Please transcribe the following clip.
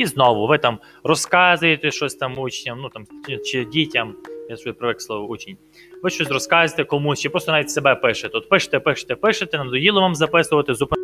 І знову ви там розказуєте щось там учням, ну там чи- дітям. Я собі привик слово учень. Ви щось розказуєте комусь, чи просто навіть себе пишете. От пишете, пишете, пишете, надоїло вам записувати, зупинити.